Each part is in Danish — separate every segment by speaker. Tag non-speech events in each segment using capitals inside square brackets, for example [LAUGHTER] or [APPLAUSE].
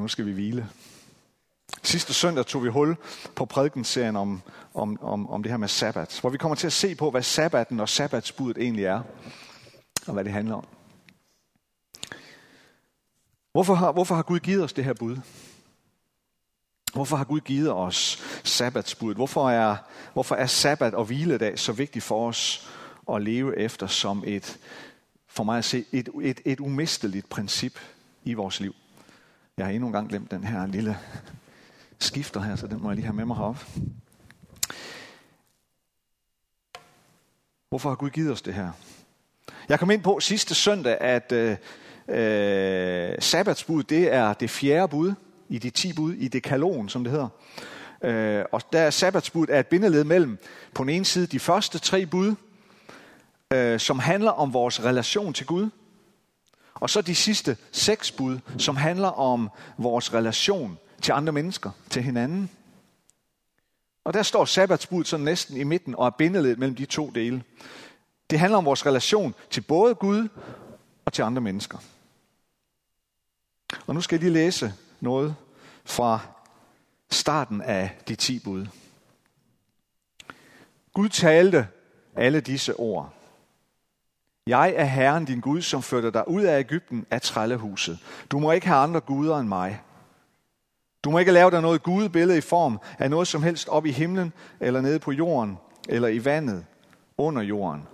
Speaker 1: nu skal vi hvile. Sidste søndag tog vi hul på prædikenserien om, om, om, om det her med sabbat, hvor vi kommer til at se på, hvad sabbaten og sabbatsbuddet egentlig er, og hvad det handler om. Hvorfor har, hvorfor har Gud givet os det her bud? Hvorfor har Gud givet os sabbatsbuddet? Hvorfor er, hvorfor er sabbat og hviledag så vigtigt for os at leve efter som et, for mig at se, et, et, et umisteligt princip i vores liv? Jeg har endnu en gang glemt den her lille skifter her, så den må jeg lige have med mig herop. Hvorfor har Gud givet os det her? Jeg kom ind på sidste søndag, at øh, øh, sabbatsbud, det er det fjerde bud i de ti bud, i det kalon, som det hedder. Øh, og der er sabbatsbud er et bindeled mellem på den ene side de første tre bud, øh, som handler om vores relation til Gud, og så de sidste seks bud, som handler om vores relation til andre mennesker, til hinanden. Og der står sabbatsbud sådan næsten i midten og er bindeledet mellem de to dele. Det handler om vores relation til både Gud og til andre mennesker. Og nu skal jeg lige læse noget fra starten af de ti bud. Gud talte alle disse ord. Jeg er Herren din Gud, som førte dig ud af Ægypten af trællehuset. Du må ikke have andre guder end mig. Du må ikke lave dig noget gudebillede i form af noget som helst op i himlen, eller nede på jorden, eller i vandet, under jorden.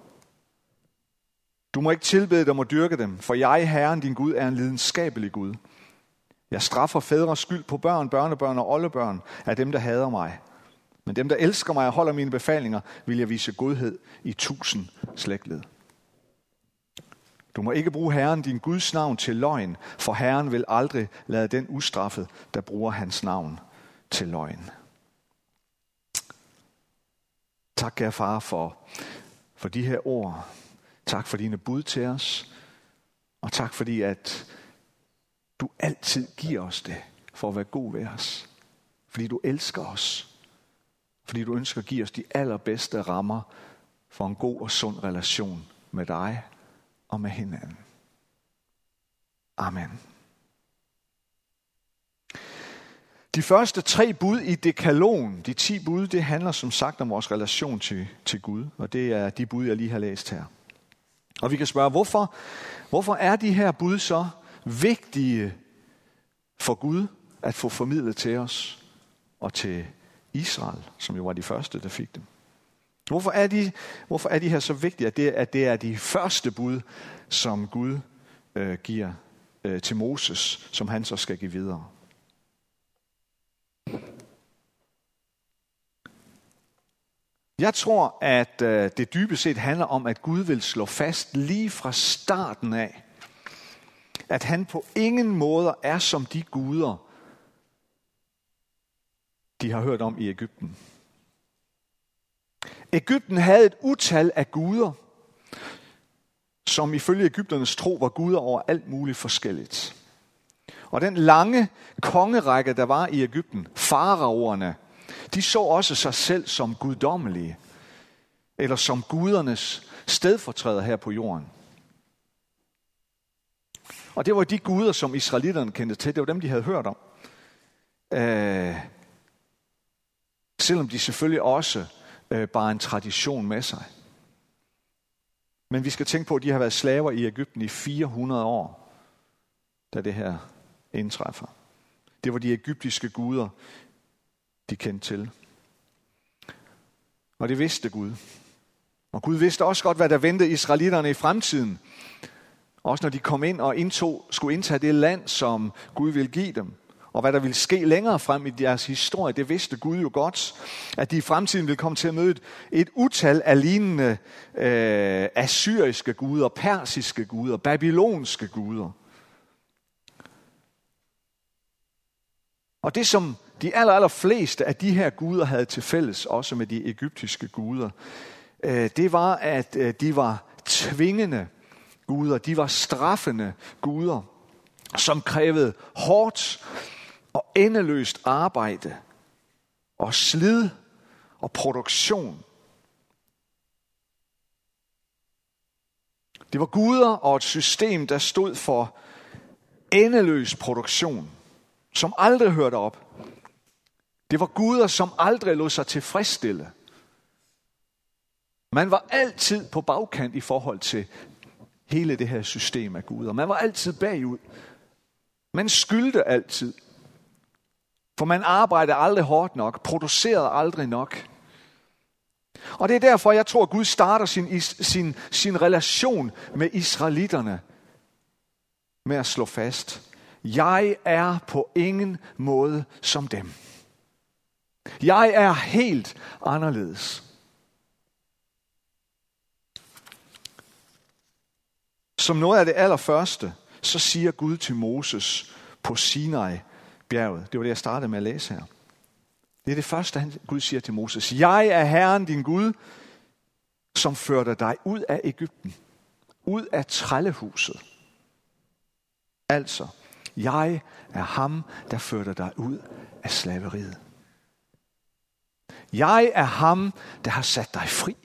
Speaker 1: Du må ikke tilbede dem og dyrke dem, for jeg, Herren din Gud, er en lidenskabelig Gud. Jeg straffer fædres skyld på børn, børnebørn og oldebørn af dem, der hader mig. Men dem, der elsker mig og holder mine befalinger, vil jeg vise godhed i tusind slægtled. Du må ikke bruge Herren din Guds navn til løgn, for Herren vil aldrig lade den ustraffet, der bruger hans navn til løgn. Tak, kære far, for, for de her ord. Tak for dine bud til os. Og tak fordi, at du altid giver os det for at være god ved os. Fordi du elsker os. Fordi du ønsker at give os de allerbedste rammer for en god og sund relation med dig og med hinanden. Amen. De første tre bud i dekalon, de ti bud, det handler som sagt om vores relation til, til Gud. Og det er de bud, jeg lige har læst her. Og vi kan spørge, hvorfor, hvorfor er de her bud så vigtige for Gud at få formidlet til os og til Israel, som jo var de første, der fik dem. Hvorfor er de, hvorfor er de her så vigtige, at det, at det er de første bud, som Gud øh, giver øh, til Moses, som han så skal give videre? Jeg tror, at øh, det dybest set handler om, at Gud vil slå fast lige fra starten af, at han på ingen måde er som de guder, de har hørt om i Ægypten. Ægypten havde et utal af guder, som ifølge Ægypternes tro var guder over alt muligt forskelligt. Og den lange kongerække, der var i Ægypten, faraoerne, de så også sig selv som guddommelige, eller som gudernes stedfortræder her på jorden. Og det var de guder, som israelitterne kendte til. Det var dem, de havde hørt om. Øh, selvom de selvfølgelig også øh, bare en tradition med sig. Men vi skal tænke på, at de har været slaver i Ægypten i 400 år, da det her indtræffer. Det var de egyptiske guder, de kendte til. Og det vidste Gud. Og Gud vidste også godt, hvad der ventede israelitterne i fremtiden. Også når de kom ind og indtog, skulle indtage det land, som Gud ville give dem. Og hvad der ville ske længere frem i deres historie, det vidste Gud jo godt. At de i fremtiden ville komme til at møde et, et utal af lignende øh, assyriske guder, persiske guder, babylonske guder. Og det som de aller, aller fleste af de her guder havde til fælles, også med de egyptiske guder, øh, det var, at øh, de var tvingende guder. De var straffende guder, som krævede hårdt og endeløst arbejde og slid og produktion. Det var guder og et system, der stod for endeløs produktion, som aldrig hørte op. Det var guder, som aldrig lod sig tilfredsstille. Man var altid på bagkant i forhold til hele det her system af guder. Man var altid bagud. Man skyldte altid. For man arbejdede aldrig hårdt nok, producerede aldrig nok. Og det er derfor, jeg tror, at Gud starter sin, sin, sin relation med israelitterne med at slå fast. Jeg er på ingen måde som dem. Jeg er helt anderledes. Som noget af det allerførste, så siger Gud til Moses på Sinai bjerget. Det var det, jeg startede med at læse her. Det er det første, han, Gud siger til Moses. Jeg er Herren din Gud, som førte dig ud af Ægypten. Ud af trællehuset. Altså, jeg er ham, der førte dig ud af slaveriet. Jeg er ham, der har sat dig fri.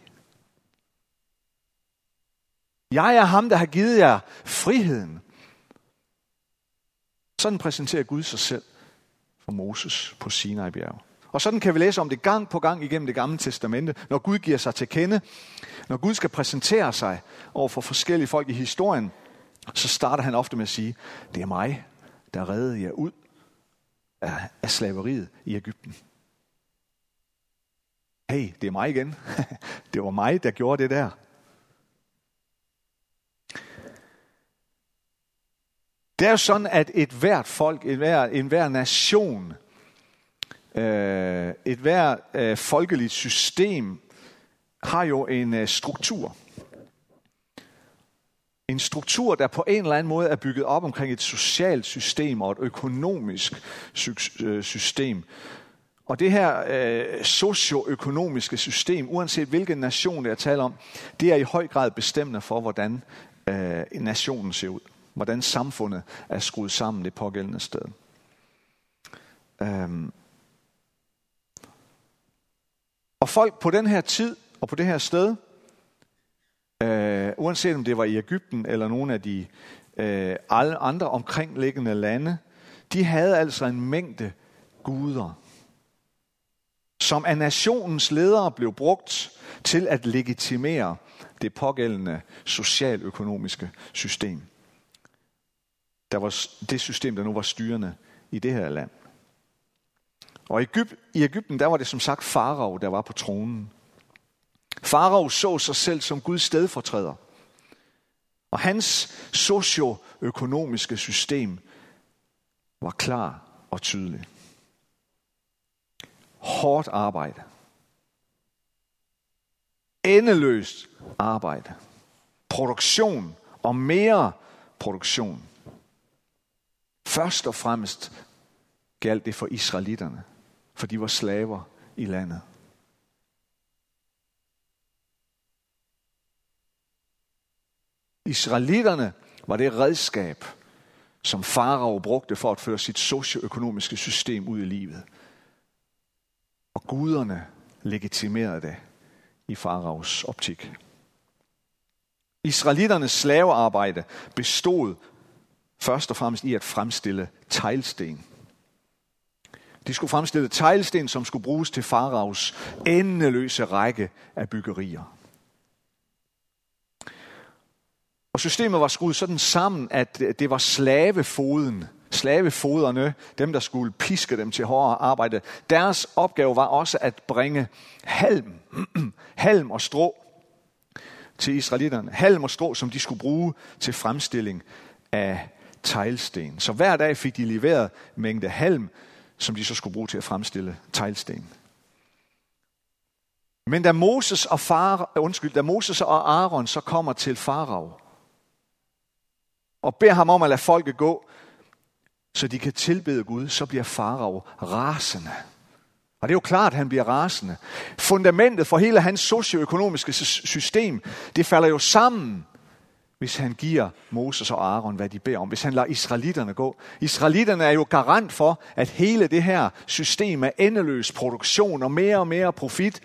Speaker 1: Jeg er ham, der har givet jer friheden. Sådan præsenterer Gud sig selv for Moses på Sinai-bjerg. Og sådan kan vi læse om det gang på gang igennem det gamle testamente, når Gud giver sig til kende, når Gud skal præsentere sig over for forskellige folk i historien, så starter han ofte med at sige, det er mig, der reddede jer ud af, af slaveriet i Ægypten. Hey, det er mig igen. [LAUGHS] det var mig, der gjorde det der. Det er jo sådan, at et hvert folk, et hver, en hver nation, øh, et hver øh, folkeligt system har jo en øh, struktur. En struktur, der på en eller anden måde er bygget op omkring et socialt system og et økonomisk øh, system. Og det her øh, socioøkonomiske system, uanset hvilken nation det er tale om, det er i høj grad bestemmende for, hvordan øh, nationen ser ud. Hvordan samfundet er skruet sammen det pågældende sted. Øhm. Og folk på den her tid og på det her sted, øh, uanset om det var i Ægypten eller nogle af de øh, alle andre omkringliggende lande, de havde altså en mængde guder, som af nationens ledere blev brugt til at legitimere det pågældende socialøkonomiske system. Der var det system, der nu var styrende i det her land. Og i Ægypten, der var det som sagt farao, der var på tronen. Farao så sig selv som Guds stedfortræder. Og hans socioøkonomiske system var klar og tydelig. Hårdt arbejde. Endeløst arbejde. Produktion og mere produktion. Først og fremmest galt det for israelitterne, for de var slaver i landet. Israelitterne var det redskab, som farao brugte for at føre sit socioøkonomiske system ud i livet. Og guderne legitimerede det i faraos optik. Israelitternes slavearbejde bestod først og fremmest i at fremstille teglsten. De skulle fremstille teglsten, som skulle bruges til faraos endeløse række af byggerier. Og systemet var skruet sådan sammen, at det var slavefoden, slavefoderne, dem der skulle piske dem til hårdere arbejde. Deres opgave var også at bringe halm, [CLEARS THROAT] halm og strå til israelitterne. Halm og strå, som de skulle bruge til fremstilling af teglsten. Så hver dag fik de leveret mængde halm, som de så skulle bruge til at fremstille teglsten. Men da Moses og, far, undskyld, da Moses og Aaron så kommer til farao, og beder ham om at lade folket gå, så de kan tilbede Gud, så bliver farao rasende. Og det er jo klart, at han bliver rasende. Fundamentet for hele hans socioøkonomiske system, det falder jo sammen, hvis han giver Moses og Aaron, hvad de beder om. Hvis han lader israelitterne gå. Israelitterne er jo garant for, at hele det her system af endeløs produktion og mere og mere profit,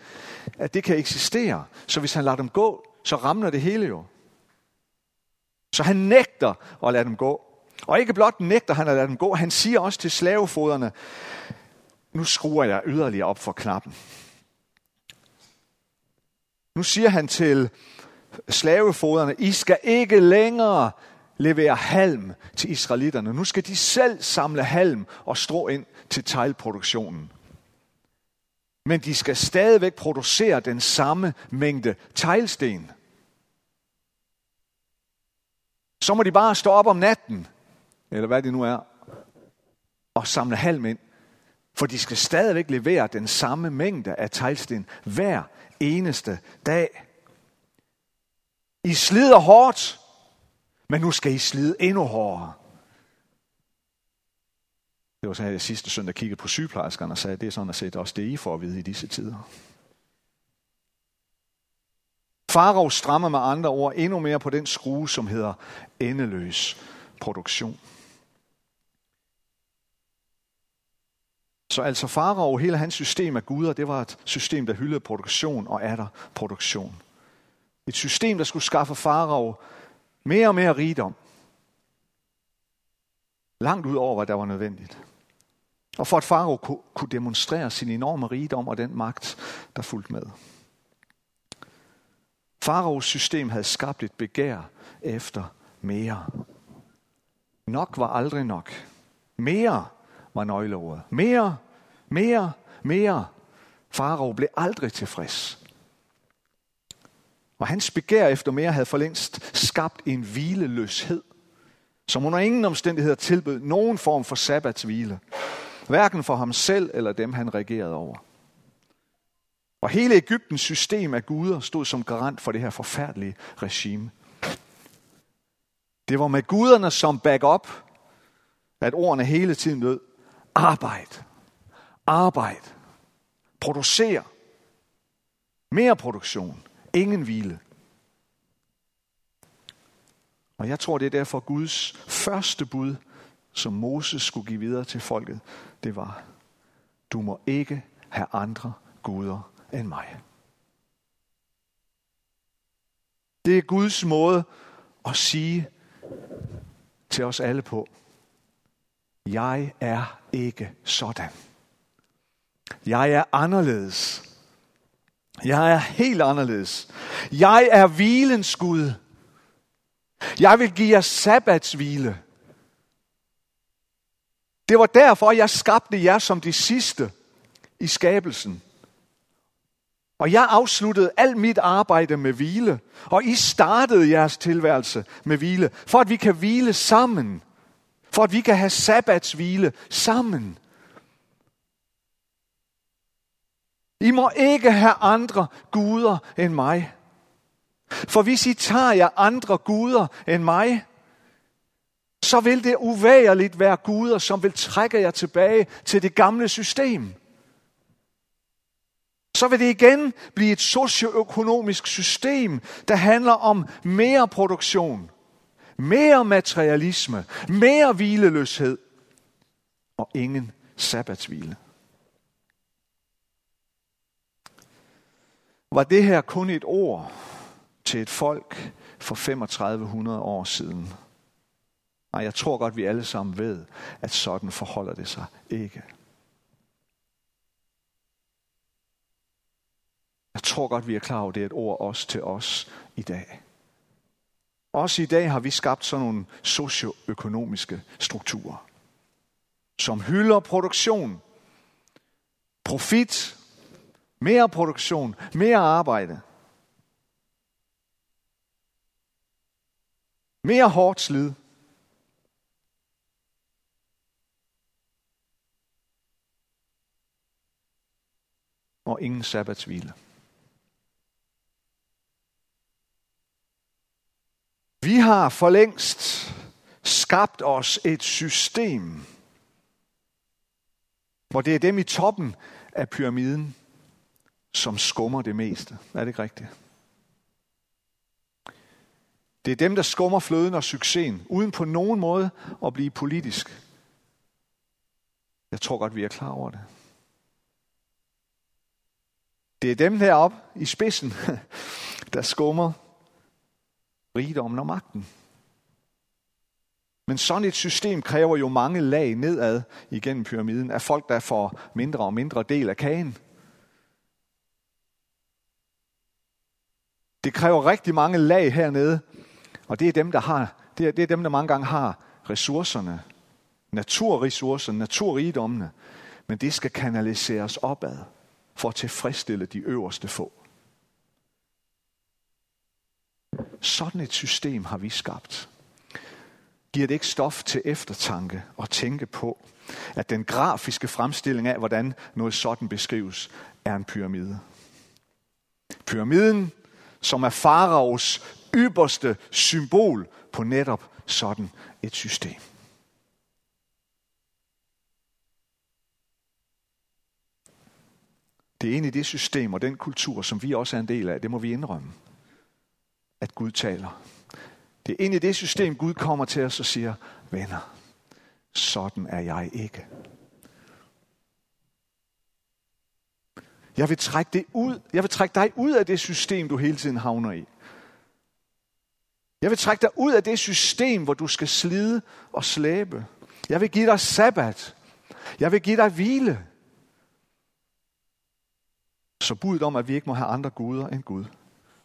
Speaker 1: at det kan eksistere. Så hvis han lader dem gå, så ramler det hele jo. Så han nægter at lade dem gå. Og ikke blot nægter han at lade dem gå, han siger også til slavefoderne, nu skruer jeg yderligere op for knappen. Nu siger han til slavefoderne, I skal ikke længere levere halm til israelitterne. Nu skal de selv samle halm og strå ind til teglproduktionen. Men de skal stadigvæk producere den samme mængde teglsten. Så må de bare stå op om natten, eller hvad det nu er, og samle halm ind. For de skal stadigvæk levere den samme mængde af teglsten hver eneste dag. I slider hårdt, men nu skal I slide endnu hårdere. Det var sådan, at jeg sidste søndag kiggede på sygeplejerskerne og sagde, at det er sådan at sætte også det, I får at vide i disse tider. Farov strammer med andre ord endnu mere på den skrue, som hedder endeløs produktion. Så altså Farov, hele hans system af guder, det var et system, der hyldede produktion og er der produktion. Et system, der skulle skaffe Farao mere og mere rigdom. Langt ud over, hvad der var nødvendigt. Og for at Farao kunne demonstrere sin enorme rigdom og den magt, der fulgte med. Faraos system havde skabt et begær efter mere. Nok var aldrig nok. Mere var nøgleordet. Mere, mere, mere. Farao blev aldrig tilfreds. Og hans begær efter mere havde for længst skabt en hvileløshed, som under ingen omstændigheder tilbød nogen form for sabbatshvile. Hverken for ham selv eller dem, han regerede over. Og hele Ægyptens system af guder stod som garant for det her forfærdelige regime. Det var med guderne som backup, at ordene hele tiden lød, Arbejd. Arbejd. Producer. Mere produktion. Ingen hvile. Og jeg tror, det er derfor Guds første bud, som Moses skulle give videre til folket, det var, du må ikke have andre guder end mig. Det er Guds måde at sige til os alle på, jeg er ikke sådan. Jeg er anderledes. Jeg er helt anderledes. Jeg er hvilens Gud. Jeg vil give jer sabbatshvile. Det var derfor, jeg skabte jer som de sidste i skabelsen. Og jeg afsluttede alt mit arbejde med hvile, og I startede jeres tilværelse med hvile, for at vi kan hvile sammen for at vi kan have sabbatshvile sammen. I må ikke have andre guder end mig. For hvis I tager jer andre guder end mig, så vil det uværligt være guder, som vil trække jer tilbage til det gamle system. Så vil det igen blive et socioøkonomisk system, der handler om mere produktion, mere materialisme, mere hvileløshed og ingen sabbatshvile. Var det her kun et ord til et folk for 3500 år siden? Nej, jeg tror godt, vi alle sammen ved, at sådan forholder det sig ikke. Jeg tror godt, vi er klar over, at det er et ord også til os i dag. Også i dag har vi skabt sådan nogle socioøkonomiske strukturer, som hylder produktion, profit, mere produktion, mere arbejde, mere hårdt slid. Og ingen sabbatshvile. Vi har for længst skabt os et system, hvor det er dem i toppen af pyramiden, som skummer det meste. Er det ikke rigtigt? Det er dem, der skummer fløden og succesen, uden på nogen måde at blive politisk. Jeg tror godt, vi er klar over det. Det er dem heroppe i spidsen, [LAUGHS] der skummer rigdommen og magten. Men sådan et system kræver jo mange lag nedad igennem pyramiden af folk, der får mindre og mindre del af kagen. Det kræver rigtig mange lag hernede, og det er dem, der har, det er, det er dem, der mange gange har ressourcerne, naturressourcerne, naturrigdommene, men det skal kanaliseres opad for at tilfredsstille de øverste få. Sådan et system har vi skabt. Giver det ikke stof til eftertanke og tænke på, at den grafiske fremstilling af, hvordan noget sådan beskrives, er en pyramide. Pyramiden, som er faraos ypperste symbol på netop sådan et system. Det er egentlig det system og den kultur, som vi også er en del af. Det må vi indrømme. At Gud taler. Det er egentlig det system, Gud kommer til os og siger, venner, sådan er jeg ikke. Jeg vil trække det ud. Jeg vil trække dig ud af det system, du hele tiden havner i. Jeg vil trække dig ud af det system, hvor du skal slide og slæbe. Jeg vil give dig sabbat. Jeg vil give dig hvile. Så budet om, at vi ikke må have andre guder end Gud,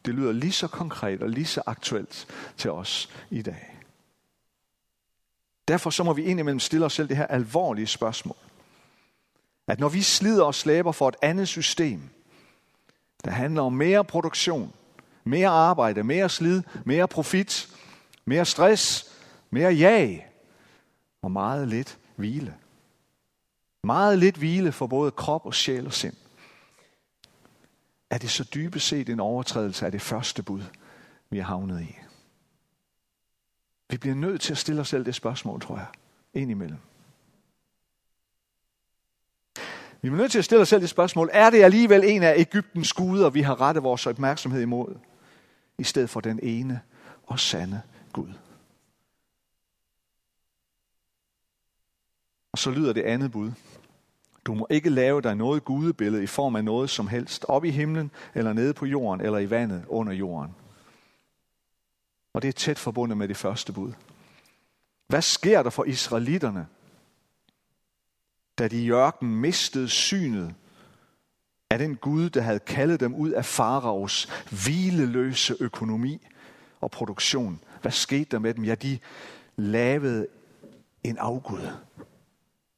Speaker 1: det lyder lige så konkret og lige så aktuelt til os i dag. Derfor så må vi indimellem stille os selv det her alvorlige spørgsmål. At når vi slider og slæber for et andet system, der handler om mere produktion, mere arbejde, mere slid, mere profit, mere stress, mere jag og meget lidt hvile. Meget lidt hvile for både krop og sjæl og sind er det så dybest set en overtrædelse af det første bud, vi er havnet i. Vi bliver nødt til at stille os selv det spørgsmål, tror jeg, indimellem. Vi er nødt til at stille os selv det spørgsmål, er det alligevel en af Ægyptens guder, vi har rettet vores opmærksomhed imod, i stedet for den ene og sande Gud? Og så lyder det andet bud. Du må ikke lave dig noget gudebillede i form af noget som helst, op i himlen, eller nede på jorden, eller i vandet under jorden. Og det er tæt forbundet med det første bud. Hvad sker der for israelitterne, da de i ørkenen mistede synet af den Gud, der havde kaldet dem ud af faraos hvileløse økonomi og produktion? Hvad skete der med dem? Ja, de lavede en afgud.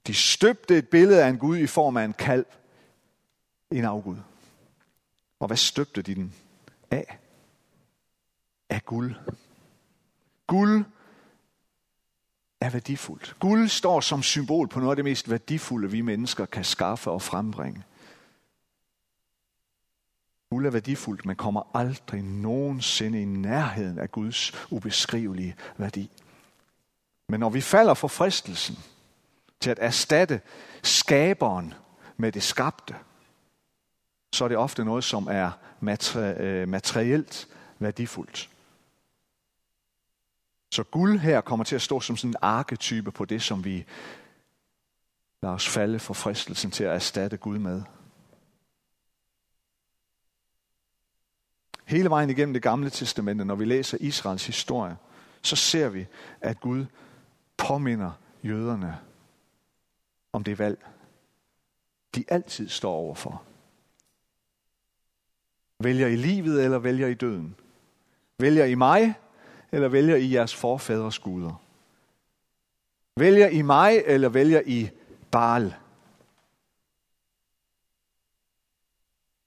Speaker 1: De støbte et billede af en Gud i form af en kalv. En afgud. Og hvad støbte de den af? Af guld. Guld er værdifuldt. Guld står som symbol på noget af det mest værdifulde, vi mennesker kan skaffe og frembringe. Guld er værdifuldt, men kommer aldrig nogensinde i nærheden af Guds ubeskrivelige værdi. Men når vi falder for fristelsen, til at erstatte skaberen med det skabte, så er det ofte noget, som er øh, materielt værdifuldt. Så guld her kommer til at stå som sådan en arketype på det, som vi lader os falde for fristelsen til at erstatte Gud med. Hele vejen igennem det gamle testamente, når vi læser Israels historie, så ser vi, at Gud påminder jøderne om det valg, de altid står overfor. Vælger I livet, eller vælger I døden? Vælger I mig, eller vælger I jeres forfædres guder? Vælger I mig, eller vælger I Baal?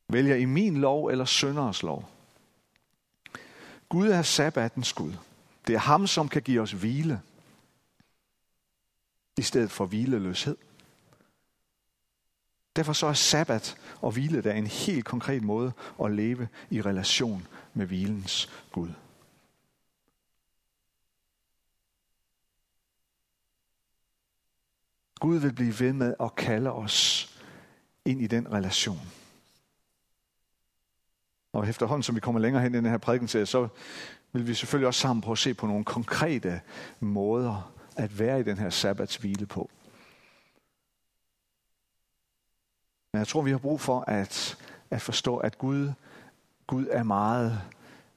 Speaker 1: Vælger I min lov eller sønderes lov? Gud er sabbatens Gud. Det er ham, som kan give os hvile, i stedet for hvileløshed. Derfor så er sabbat og hvile der en helt konkret måde at leve i relation med hvilens Gud. Gud vil blive ved med at kalde os ind i den relation. Og efterhånden, som vi kommer længere hen i den her prædikenserie, så vil vi selvfølgelig også sammen prøve at se på nogle konkrete måder at være i den her sabbatshvile på. Men jeg tror, vi har brug for at, at forstå, at Gud, Gud er meget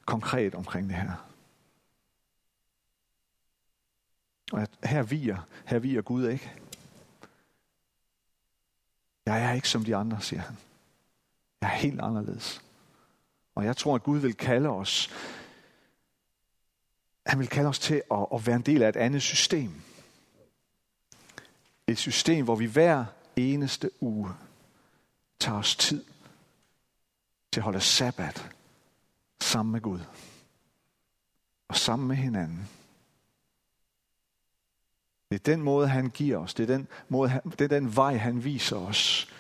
Speaker 1: konkret omkring det her. Og her viger, her viger Gud ikke. Jeg er ikke som de andre, siger han. Jeg er helt anderledes. Og jeg tror, at Gud vil kalde os, han vil kalde os til at, at være en del af et andet system. Et system, hvor vi hver eneste uge tager os tid til at holde sabbat sammen med Gud og sammen med hinanden. Det er den måde, han giver os. Det er den, måde, det er den vej, han viser os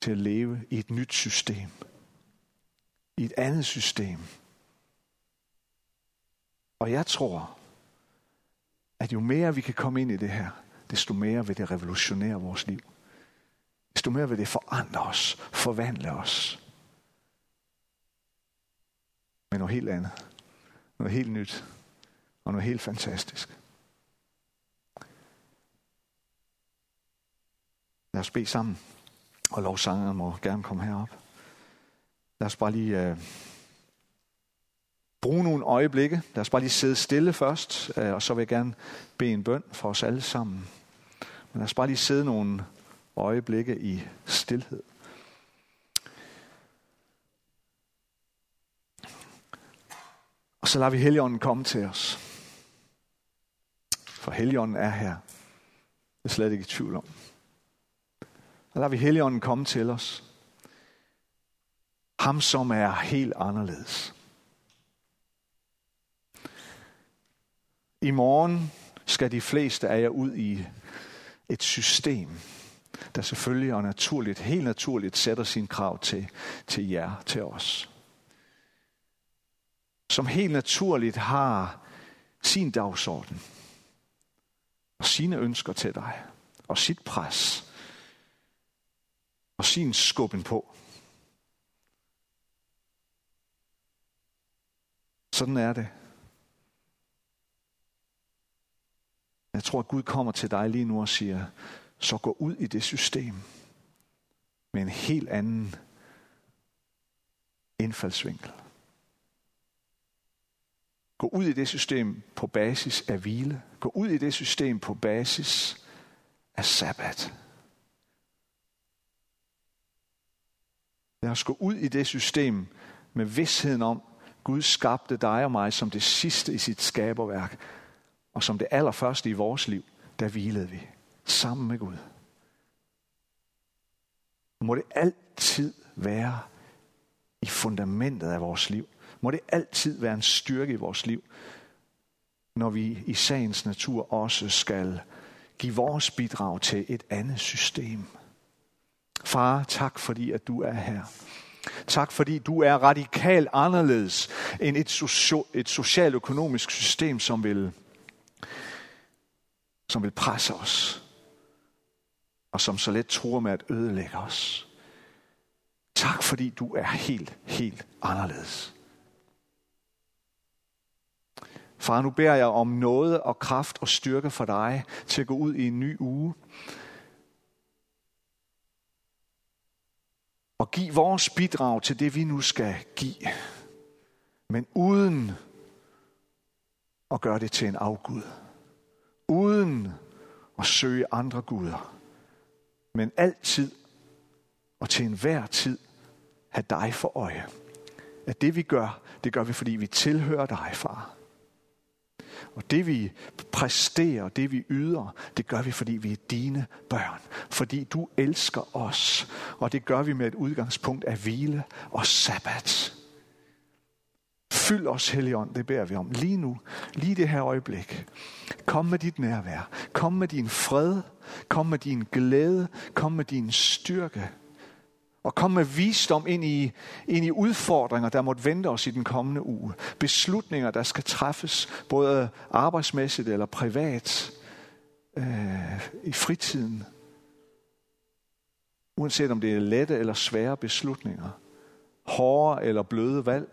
Speaker 1: til at leve i et nyt system. I et andet system. Og jeg tror, at jo mere vi kan komme ind i det her, desto mere vil det revolutionere vores liv. Desto mere vil det forandre os, forvandle os. Men noget helt andet. Noget helt nyt. Og noget helt fantastisk. Lad os bede sammen. Og lovsangeren må gerne komme herop. Lad os bare lige øh, bruge nogle øjeblikke. Lad os bare lige sidde stille først, øh, og så vil jeg gerne bede en bøn for os alle sammen. Men lad os bare lige sidde nogle øjeblikke i stillhed. Og så lader vi Helligånden komme til os. For Helligånden er her. Det er slet ikke i tvivl om. Og lader vi Helligånden komme til os. Ham, som er helt anderledes. I morgen skal de fleste af jer ud i et system, der selvfølgelig og naturligt, helt naturligt sætter sin krav til, til jer, til os. Som helt naturligt har sin dagsorden og sine ønsker til dig og sit pres og sin skubben på. Sådan er det. Jeg tror, at Gud kommer til dig lige nu og siger, så gå ud i det system med en helt anden indfaldsvinkel. Gå ud i det system på basis af hvile. Gå ud i det system på basis af sabbat. Lad os gå ud i det system med vidsheden om, Gud skabte dig og mig som det sidste i sit skaberværk, og som det allerførste i vores liv, der hvilede vi sammen med Gud. Må det altid være i fundamentet af vores liv. Må det altid være en styrke i vores liv, når vi i sagens natur også skal give vores bidrag til et andet system. Far, tak fordi, at du er her. Tak fordi du er radikalt anderledes end et, socio- et socialøkonomisk system, som vil, som vil presse os, og som så let tror med at ødelægge os. Tak fordi du er helt, helt anderledes. Far, nu beder jeg om noget og kraft og styrke for dig til at gå ud i en ny uge. Og give vores bidrag til det, vi nu skal give. Men uden at gøre det til en afgud. Uden at søge andre guder. Men altid og til enhver tid have dig for øje. At det vi gør, det gør vi, fordi vi tilhører dig, far. Og det vi præsterer, det vi yder, det gør vi, fordi vi er dine børn. Fordi du elsker os. Og det gør vi med et udgangspunkt af hvile og sabbat. Fyld os, Helligånd, det beder vi om lige nu, lige det her øjeblik. Kom med dit nærvær. Kom med din fred. Kom med din glæde. Kom med din styrke og komme med visdom ind i, ind i udfordringer, der måtte vente os i den kommende uge. Beslutninger, der skal træffes, både arbejdsmæssigt eller privat, øh, i fritiden. Uanset om det er lette eller svære beslutninger, hårde eller bløde valg,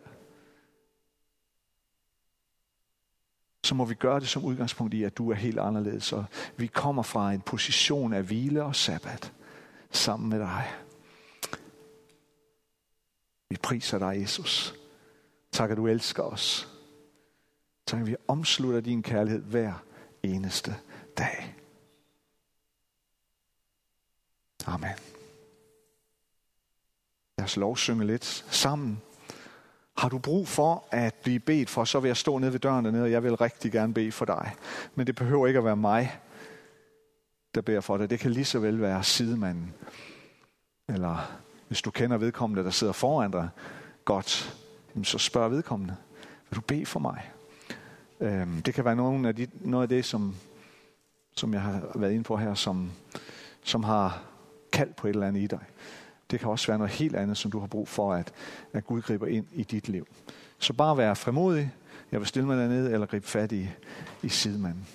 Speaker 1: så må vi gøre det som udgangspunkt i, at du er helt anderledes, og vi kommer fra en position af hvile og sabbat sammen med dig. Vi priser dig, Jesus. Tak, at du elsker os. Tak, at vi omslutter din kærlighed hver eneste dag. Amen. Lad os lovsynge lidt sammen. Har du brug for at blive bedt for, så vil jeg stå nede ved døren dernede, og jeg vil rigtig gerne bede for dig. Men det behøver ikke at være mig, der beder for dig. Det kan lige så vel være sidemanden. Eller hvis du kender vedkommende, der sidder foran dig godt, så spørg vedkommende. Vil du bede for mig? Øhm, det kan være nogle af de, noget af det, som, som jeg har været inde på her, som, som har kaldt på et eller andet i dig. Det kan også være noget helt andet, som du har brug for, at, at Gud griber ind i dit liv. Så bare vær fremodig. Jeg vil stille mig dernede eller gribe fat i, i sidemanden.